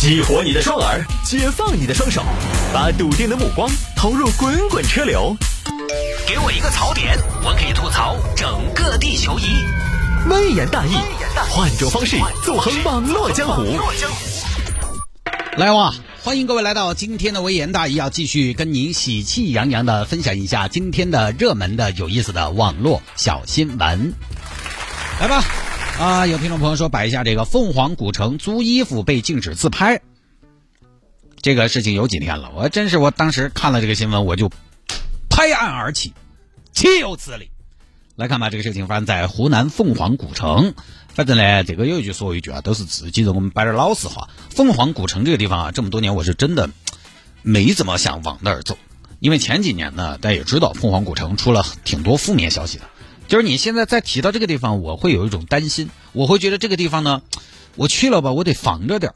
激活你的双耳，解放你的双手，把笃定的目光投入滚滚车流。给我一个槽点，我可以吐槽整个地球仪。微言大义，换种方式纵横网络江湖。来哇！欢迎各位来到今天的微言大义，要继续跟您喜气洋洋的分享一下今天的热门的有意思的网络小新闻。来吧，啊，有听众朋友说摆一下这个凤凰古城租衣服被禁止自拍，这个事情有几天了，我真是我当时看了这个新闻，我就拍案而起，岂有此理！来看吧，这个事情发生在湖南凤凰古城。反正呢，这个有一句说一句啊，都是自己人。我们摆点老实话，凤凰古城这个地方啊，这么多年我是真的没怎么想往那儿走，因为前几年呢，大家也知道凤凰古城出了挺多负面消息的。就是你现在再提到这个地方，我会有一种担心，我会觉得这个地方呢，我去了吧，我得防着点儿。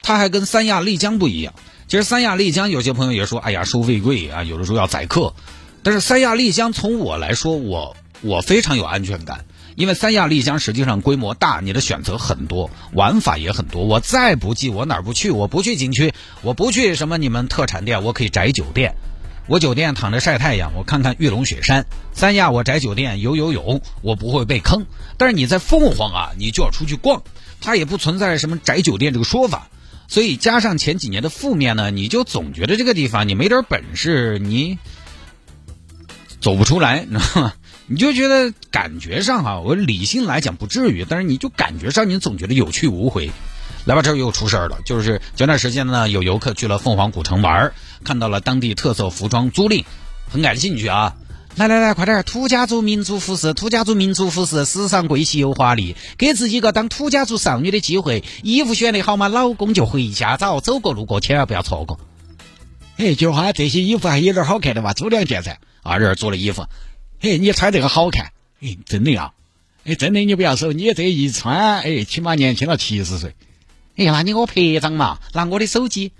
它还跟三亚丽江不一样。其实三亚丽江有些朋友也说，哎呀，收费贵啊，有的时候要宰客。但是三亚丽江从我来说，我我非常有安全感。因为三亚丽江实际上规模大，你的选择很多，玩法也很多。我再不济，我哪儿不去？我不去景区，我不去什么你们特产店，我可以宅酒店。我酒店躺着晒太阳，我看看玉龙雪山。三亚我宅酒店游游泳，我不会被坑。但是你在凤凰啊，你就要出去逛，它也不存在什么宅酒店这个说法。所以加上前几年的负面呢，你就总觉得这个地方你没点本事，你走不出来，你知道吗？你就觉得感觉上哈，我理性来讲不至于，但是你就感觉上你总觉得有去无回。来吧，这又出事儿了，就是前段时间呢，有游客去了凤凰古城玩儿，看到了当地特色服装租赁，很感兴趣啊。来来来，快点，土家族民族服饰，土家族民族服饰，时尚贵气又华丽，给自己一个当土家族少女的机会。衣服选的好嘛？老公就回家找，走过路过千万不要错过。哎，就哈这些衣服还有点好看的嘛，租两件噻。啊，这儿租了衣服。哎，你穿这个好看，哎，真的啊，哎，真的，你不要说，你这一穿，哎，起码年轻了七十岁。哎呀，那你给我拍一张嘛，拿我的手机。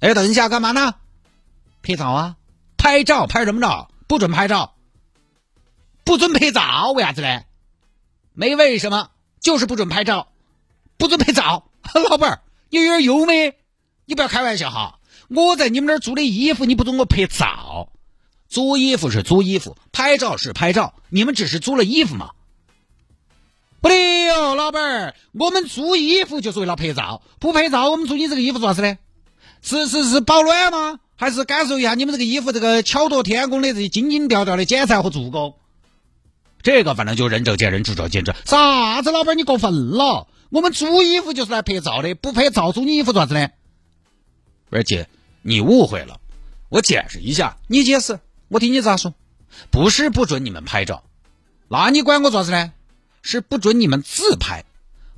哎，等一下，干嘛呢？拍照啊，拍照，拍什么照？不准拍照，不准拍照，为啥子呢？没为什么，就是不准拍照，不准拍照。老板儿，你有点优美，你不要开玩笑哈。我在你们那儿租的衣服，你不准我拍照。租衣服是租衣服，拍照是拍照，你们只是租了衣服嘛？不得哟，老板儿，我们租衣服就是为了拍照，不拍照我们租你这个衣服做啥子呢？是是是保暖吗？还是感受一下你们这个衣服这个巧夺天工的这些精精调调的剪裁和做工？这个反正就仁者见仁，智者见智。啥子老板，你过分了！我们租衣服就是来拍照的，不拍照租你衣服做啥子呢？二姐，你误会了，我解释一下，你解释。我听你咋说？不是不准你们拍照，那你管我做啥子呢？是不准你们自拍，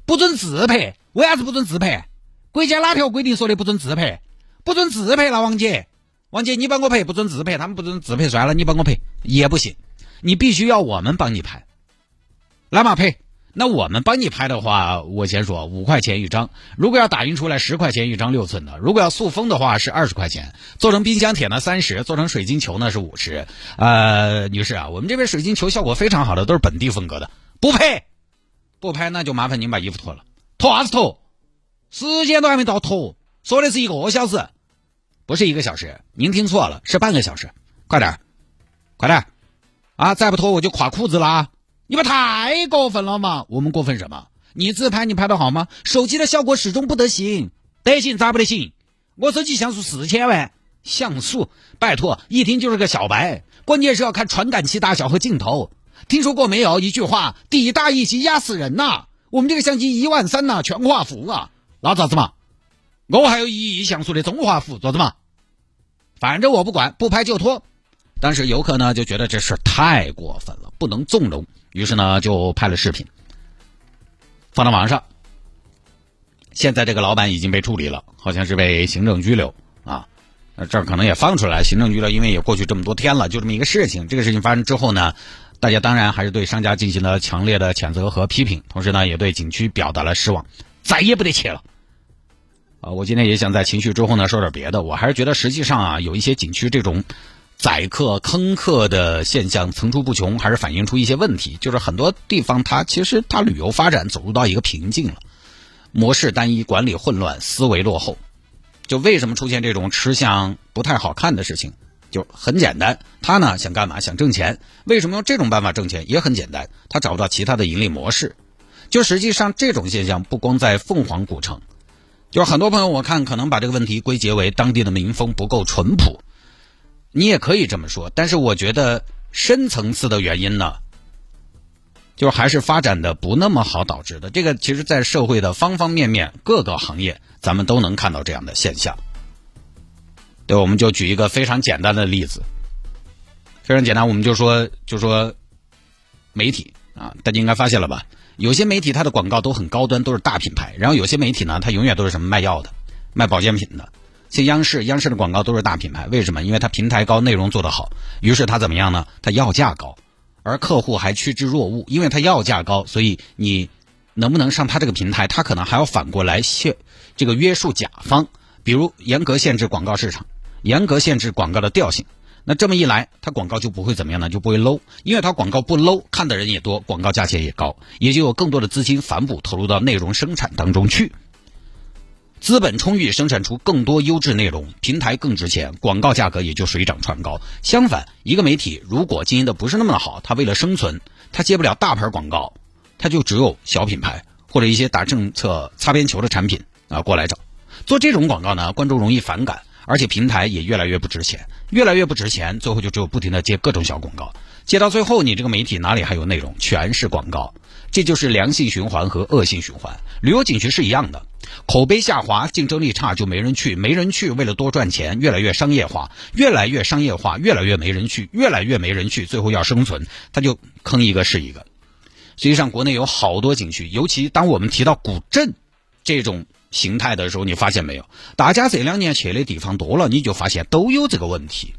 不准自拍。为啥子不准自拍？国家哪条规定说的不准自拍？不准自拍了，王姐，王姐你帮我拍，不准自拍，他们不准自拍，算了，你帮我拍也不行，你必须要我们帮你拍，来嘛拍。那我们帮你拍的话，我先说五块钱一张。如果要打印出来十块钱一张六寸的，如果要塑封的话是二十块钱。做成冰箱铁呢三十，做成水晶球呢是五十。呃，女士啊，我们这边水晶球效果非常好的，都是本地风格的。不拍，不拍那就麻烦您把衣服脱了。脱啥子脱？时间都还没到脱，说的是一个小时，不是一个小时，您听错了，是半个小时。快点，快点，啊，再不脱我就垮裤子了。你们太过分了嘛！我们过分什么？你自拍你拍的好吗？手机的效果始终不得行，得行咋不得行？我手机像素四千万，像素拜托，一听就是个小白。关键是要看传感器大小和镜头。听说过没有？一句话，底大一级压死人呐！我们这个相机一万三呐，全画幅啊，那咋子嘛？我还有一亿像素的中画幅，咋子嘛？反正我不管，不拍就拖。当时游客呢就觉得这事太过分了，不能纵容。于是呢，就拍了视频，放到网上。现在这个老板已经被处理了，好像是被行政拘留啊。这儿可能也放出来行政拘留，因为也过去这么多天了，就这么一个事情。这个事情发生之后呢，大家当然还是对商家进行了强烈的谴责和批评，同时呢，也对景区表达了失望，再也不得去了。啊，我今天也想在情绪之后呢说点别的，我还是觉得实际上啊，有一些景区这种。宰客坑客的现象层出不穷，还是反映出一些问题。就是很多地方它其实它旅游发展走入到一个瓶颈了。模式单一，管理混乱，思维落后。就为什么出现这种吃相不太好看的事情？就很简单，他呢想干嘛？想挣钱。为什么用这种办法挣钱？也很简单，他找不到其他的盈利模式。就实际上这种现象不光在凤凰古城，就是很多朋友我看可能把这个问题归结为当地的民风不够淳朴，你也可以这么说。但是我觉得深层次的原因呢，就还是发展的不那么好导致的。这个其实，在社会的方方面面各个行业，咱们都能看到这样的现象。对，我们就举一个非常简单的例子，非常简单，我们就说就说媒体啊，大家应该发现了吧？有些媒体它的广告都很高端，都是大品牌，然后有些媒体呢，它永远都是什么卖药的、卖保健品的。像央视，央视的广告都是大品牌，为什么？因为它平台高，内容做得好，于是它怎么样呢？它要价高，而客户还趋之若鹜，因为它要价高，所以你能不能上它这个平台，它可能还要反过来限这个约束甲方，比如严格限制广告市场。严格限制广告的调性，那这么一来，它广告就不会怎么样呢？就不会 low，因为它广告不 low，看的人也多，广告价钱也高，也就有更多的资金反哺投入到内容生产当中去。资本充裕，生产出更多优质内容，平台更值钱，广告价格也就水涨船高。相反，一个媒体如果经营的不是那么好，它为了生存，它接不了大牌广告，它就只有小品牌或者一些打政策擦边球的产品啊过来找做这种广告呢，观众容易反感。而且平台也越来越不值钱，越来越不值钱，最后就只有不停的接各种小广告，接到最后，你这个媒体哪里还有内容？全是广告，这就是良性循环和恶性循环。旅游景区是一样的，口碑下滑，竞争力差，就没人去，没人去，为了多赚钱，越来越商业化，越来越商业化，越来越没人去，越来越没人去，最后要生存，他就坑一个是一个。实际上，国内有好多景区，尤其当我们提到古镇这种。形态的时候，你发现没有？大家这两年去的地方多了，你就发现都有这个问题。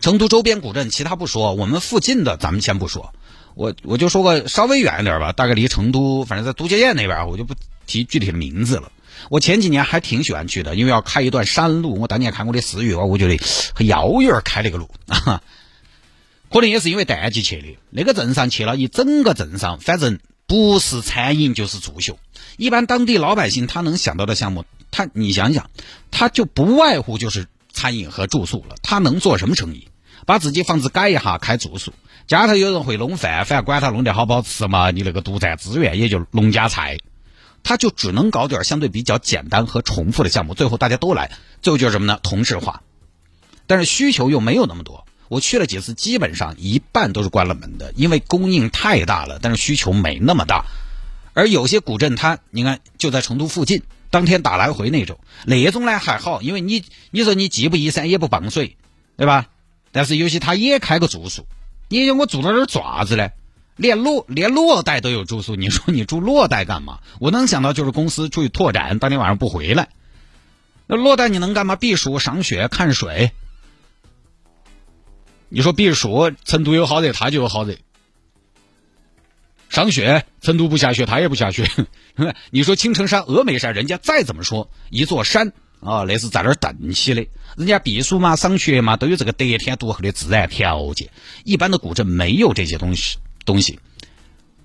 成都周边古镇，其他不说，我们附近的咱们先不说。我我就说个稍微远一点吧，大概离成都，反正在都江堰那边，我就不提具体的名字了。我前几年还挺喜欢去的，因为要开一段山路。我当年看过的四月，我觉得很遥远开那个路啊。可能也是因为淡季去的，那个镇上去了一整个镇上，反正不是餐饮就是住宿。一般当地老百姓他能想到的项目，他你想想，他就不外乎就是餐饮和住宿了。他能做什么生意？把自己房子改一下开住宿，家头有人会弄饭，反正管他弄得好不好吃嘛，你那个独占资源也就农家菜，他就只能搞点相对比较简单和重复的项目，最后大家都来，最后就是什么呢？同质化。但是需求又没有那么多。我去了几次，基本上一半都是关了门的，因为供应太大了，但是需求没那么大。而有些古镇，它你看就在成都附近，当天打来回那种，那种呢还好，因为你你说你既不依山也不傍水，对吧？但是有些他也开个住宿，你我住到那儿做啥子呢？连裸连裸贷都有住宿，你说你住裸贷干嘛？我能想到就是公司出去拓展，当天晚上不回来。那裸贷你能干嘛？避暑、赏雪、看水。你说避暑，成都有好热，他就有好热。上雪，成都不下雪，他也不下雪。你说青城山、峨眉山，人家再怎么说一座山啊，那是在那儿蹬起的。人家避暑嘛、赏雪嘛，都有这个得天独厚的自然条件。一般的古镇没有这些东西东西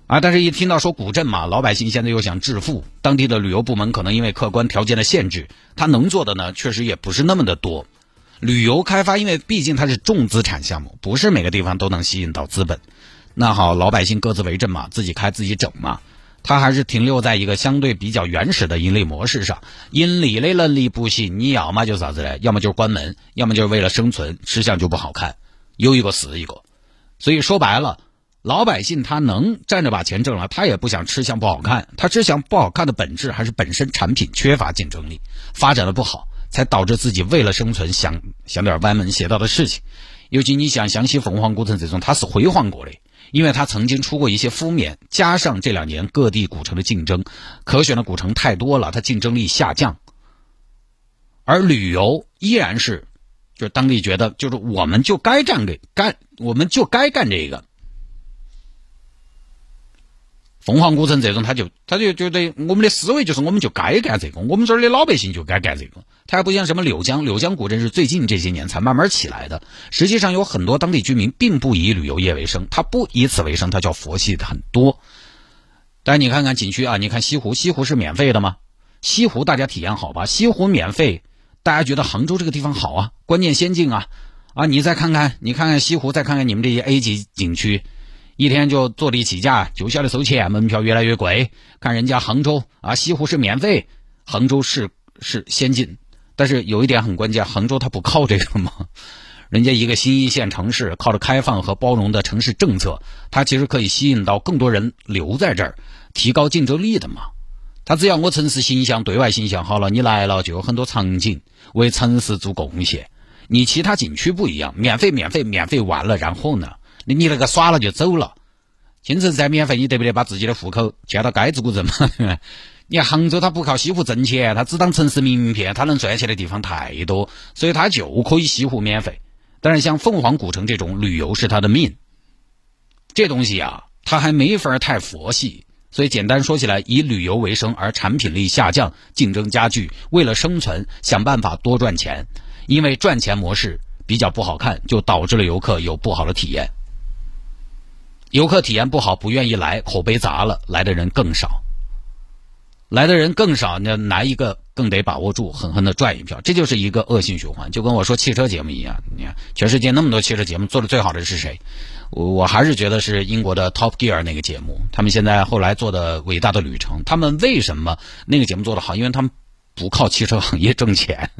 啊。但是，一听到说古镇嘛，老百姓现在又想致富，当地的旅游部门可能因为客观条件的限制，他能做的呢，确实也不是那么的多。旅游开发，因为毕竟它是重资产项目，不是每个地方都能吸引到资本。那好，老百姓各自为政嘛，自己开自己整嘛，它还是停留在一个相对比较原始的盈利模式上。因利的能力不行，你要么就啥子嘞？要么就是关门，要么就是为了生存，吃相就不好看，有一个死一个。所以说白了，老百姓他能站着把钱挣了，他也不想吃相不好看。他吃相不好看的本质还是本身产品缺乏竞争力，发展的不好，才导致自己为了生存想想点歪门邪道的事情。尤其你像湘西凤凰古城这种，它是辉煌过的。因为它曾经出过一些负面，加上这两年各地古城的竞争，可选的古城太多了，它竞争力下降。而旅游依然是，就是当地觉得，就是我们就该干给干，我们就该干这个。凤凰古城这种，他就他就觉得我们的思维就是，我们就该干这个，我们这儿的老百姓就该干这个。它还不像什么柳江，柳江古镇是最近这些年才慢慢起来的。实际上有很多当地居民并不以旅游业为生，他不以此为生，他叫佛系的很多。但你看看景区啊，你看西湖，西湖是免费的吗？西湖大家体验好吧？西湖免费，大家觉得杭州这个地方好啊，关键先进啊啊！你再看看，你看看西湖，再看看你们这些 A 级景区，一天就坐地起价，就晓得收钱，门票越来越贵。看人家杭州啊，西湖是免费，杭州是是先进，但是有一点很关键，杭州它不靠这个吗？人家一个新一线城市，靠着开放和包容的城市政策，它其实可以吸引到更多人留在这儿，提高竞争力的嘛。他只要我城市形象、对外形象好了，你来了就有很多场景为城市做贡献。你其他景区不一样，免费、免费、免费完了，然后呢，你你那个耍了就走了。新城再免费，你得不得把自己的户口迁到该子古镇嘛？你看杭州，它不靠西湖挣钱，它只当城市名片，它能赚钱的地方太多，所以它就可以西湖免费。但是像凤凰古城这种旅游是它的命，这东西啊，它还没法太佛系。所以简单说起来，以旅游为生而产品力下降，竞争加剧，为了生存想办法多赚钱，因为赚钱模式比较不好看，就导致了游客有不好的体验。游客体验不好，不愿意来，口碑砸了，来的人更少。来的人更少，那来一个更得把握住，狠狠的赚一票，这就是一个恶性循环。就跟我说汽车节目一样，你看全世界那么多汽车节目，做的最好的是谁？我我还是觉得是英国的 Top Gear 那个节目，他们现在后来做的伟大的旅程。他们为什么那个节目做的好？因为他们不靠汽车行业挣钱。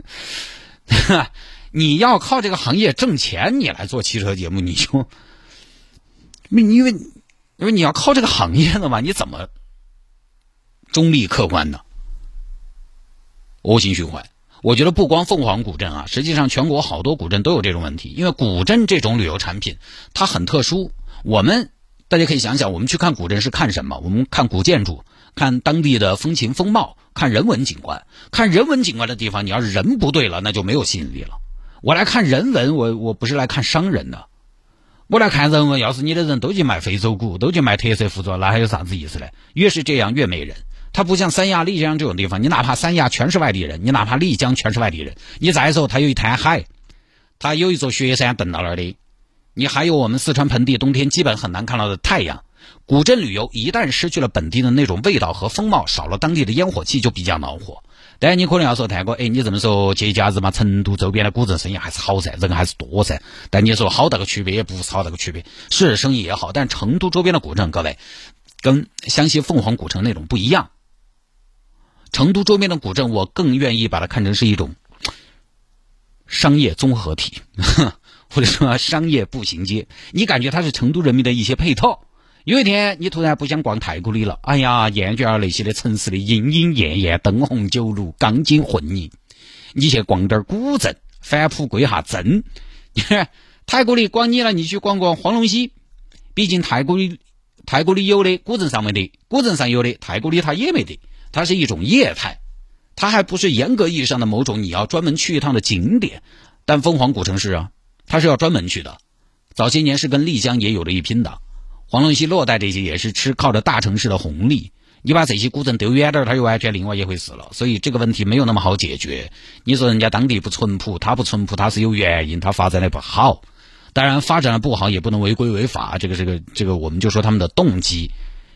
你要靠这个行业挣钱，你来做汽车节目，你就，因为因为你要靠这个行业的嘛，你怎么？中立客观的恶性循环，我觉得不光凤凰古镇啊，实际上全国好多古镇都有这种问题。因为古镇这种旅游产品它很特殊，我们大家可以想想，我们去看古镇是看什么？我们看古建筑，看当地的风情风貌，看人文景观。看人文景观的地方，你要是人不对了，那就没有吸引力了。我来看人文，我我不是来看商人的，我来看人文。要是你的人都去卖非洲鼓，都去卖特色服装，那还有啥子意思呢？越是这样，越没人。它不像三亚、丽江这种地方，你哪怕三亚全是外地人，你哪怕丽江全是外地人，你再说它有一滩海，它有一座雪山登到那儿的，你还有我们四川盆地冬天基本很难看到的太阳。古镇旅游一旦失去了本地的那种味道和风貌，少了当地的烟火气，就比较恼火。但你可能要说泰哥，哎，你这么说节假日嘛，成都周边的古镇生意还是好噻，人还是多噻。但你说好大个区别也不是好大个区别，是生意也好，但成都周边的古镇，各位跟湘西凤凰古城那种不一样。成都周边的古镇，我更愿意把它看成是一种商业综合体，或者说商业步行街。你感觉它是成都人民的一些配套。有一天你突然不想逛太古里了，哎呀，厌倦了那些的城市的莺莺燕燕、灯红酒绿、钢筋混凝，你去逛点古镇，返璞归哈真。太古里逛腻了，你去逛逛黄龙溪。毕竟太古里，太古里有的古镇上没得，古镇上有的太古里它也没得。它是一种业态，它还不是严格意义上的某种你要专门去一趟的景点。但凤凰古城是啊，它是要专门去的。早些年是跟丽江也有了一拼的，黄龙溪、洛带这些也是吃靠着大城市的红利。你把这些古镇丢远点，它又完全另外一回事了。所以这个问题没有那么好解决。你说人家当地不淳朴，它不淳朴，它是有原因，它发展的不好。当然发展的不好也不能违规违法，这个这个这个我们就说他们的动机。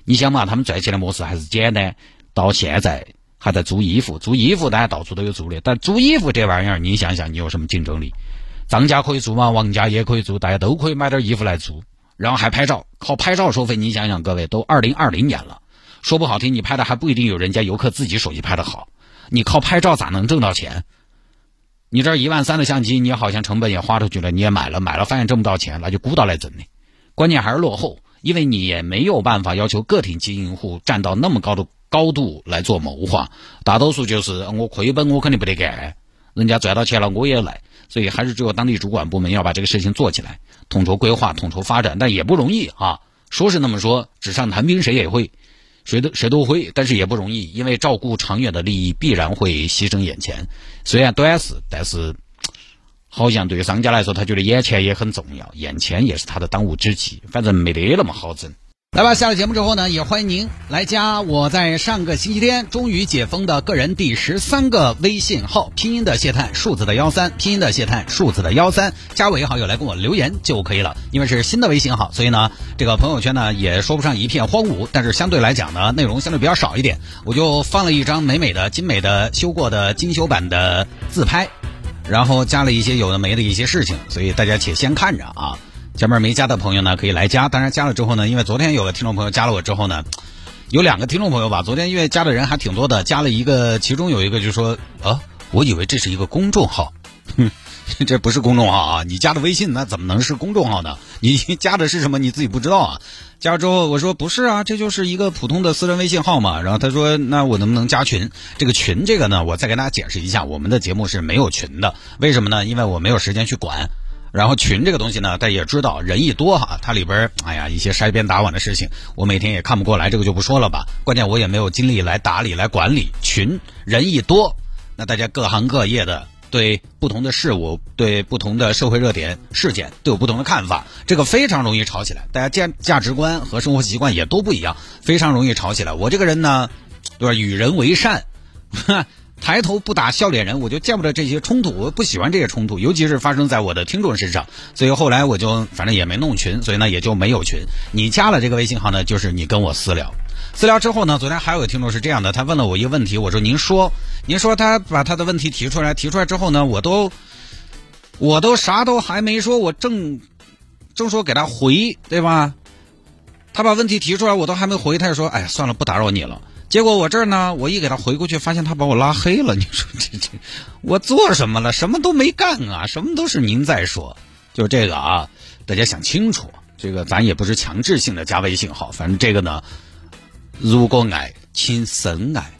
你想嘛，他们赚钱的模式还是简单。到现在还在租衣服，租衣服大家到处都有租的，但租衣服这玩意儿，你想想，你有什么竞争力？张家可以租吗？王家也可以租，大家都可以买点衣服来租，然后还拍照，靠拍照收费。你想想，各位都二零二零年了，说不好听，你拍的还不一定有人家游客自己手机拍的好。你靠拍照咋能挣到钱？你这一万三的相机，你好像成本也花出去了，你也买了，买了发现挣不到钱，那就鼓捣来挣的。关键还是落后，因为你也没有办法要求个体经营户占到那么高的。高度来做谋划，大多数就是我亏本，我肯定不得干。人家赚到钱了，我也来，所以还是只有当地主管部门要把这个事情做起来，统筹规划、统筹发展，但也不容易啊。说是那么说，纸上谈兵谁也会，谁都谁都会，但是也不容易，因为照顾长远的利益必然会牺牲眼前。虽然短视，但是好像对于商家来说，他觉得眼前也很重要，眼前也是他的当务之急。反正没得那么好整。来吧，下了节目之后呢，也欢迎您来加我在上个星期天终于解封的个人第十三个微信号，拼音的谢探，数字的幺三，拼音的谢探，数字的幺三，加为好友来跟我留言就可以了。因为是新的微信号，所以呢，这个朋友圈呢也说不上一片荒芜，但是相对来讲呢，内容相对比较少一点。我就放了一张美美的、精美的修过的精修版的自拍，然后加了一些有的没的一些事情，所以大家且先看着啊。前面没加的朋友呢，可以来加。当然加了之后呢，因为昨天有个听众朋友加了我之后呢，有两个听众朋友吧，昨天因为加的人还挺多的，加了一个，其中有一个就说啊，我以为这是一个公众号，哼，这不是公众号啊，你加的微信那怎么能是公众号呢？你加的是什么你自己不知道啊？加了之后我说不是啊，这就是一个普通的私人微信号嘛。然后他说那我能不能加群？这个群这个呢，我再给大家解释一下，我们的节目是没有群的，为什么呢？因为我没有时间去管。然后群这个东西呢，大家也知道，人一多哈，它里边哎呀一些筛边打网的事情，我每天也看不过来，这个就不说了吧。关键我也没有精力来打理来管理群，人一多，那大家各行各业的对不同的事物、对不同的社会热点事件都有不同的看法，这个非常容易吵起来。大家价价值观和生活习惯也都不一样，非常容易吵起来。我这个人呢，对吧？与人为善。抬头不打笑脸人，我就见不得这些冲突，我不喜欢这些冲突，尤其是发生在我的听众身上。所以后来我就反正也没弄群，所以呢也就没有群。你加了这个微信号呢，就是你跟我私聊，私聊之后呢，昨天还有个听众是这样的，他问了我一个问题，我说您说，您说他把他的问题提出来，提出来之后呢，我都我都啥都还没说，我正正说给他回，对吧？他把问题提出来，我都还没回，他就说，哎，算了，不打扰你了。结果我这儿呢，我一给他回过去，发现他把我拉黑了。你说这这，我做什么了？什么都没干啊，什么都是您在说。就这个啊，大家想清楚。这个咱也不是强制性的加微信号，反正这个呢，如果爱，请深爱。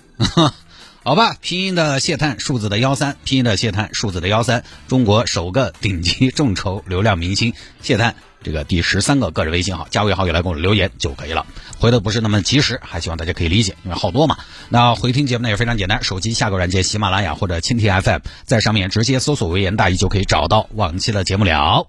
好吧，拼音的谢探，数字的幺三，拼音的谢探，数字的幺三，中国首个顶级众筹流量明星谢探。这个第十三个个人微信号，加为好友来给我留言就可以了。回的不是那么及时，还希望大家可以理解，因为好多嘛。那回听节目呢也非常简单，手机下个软件喜马拉雅或者蜻蜓 FM，在上面直接搜索“微言大义”就可以找到往期的节目了。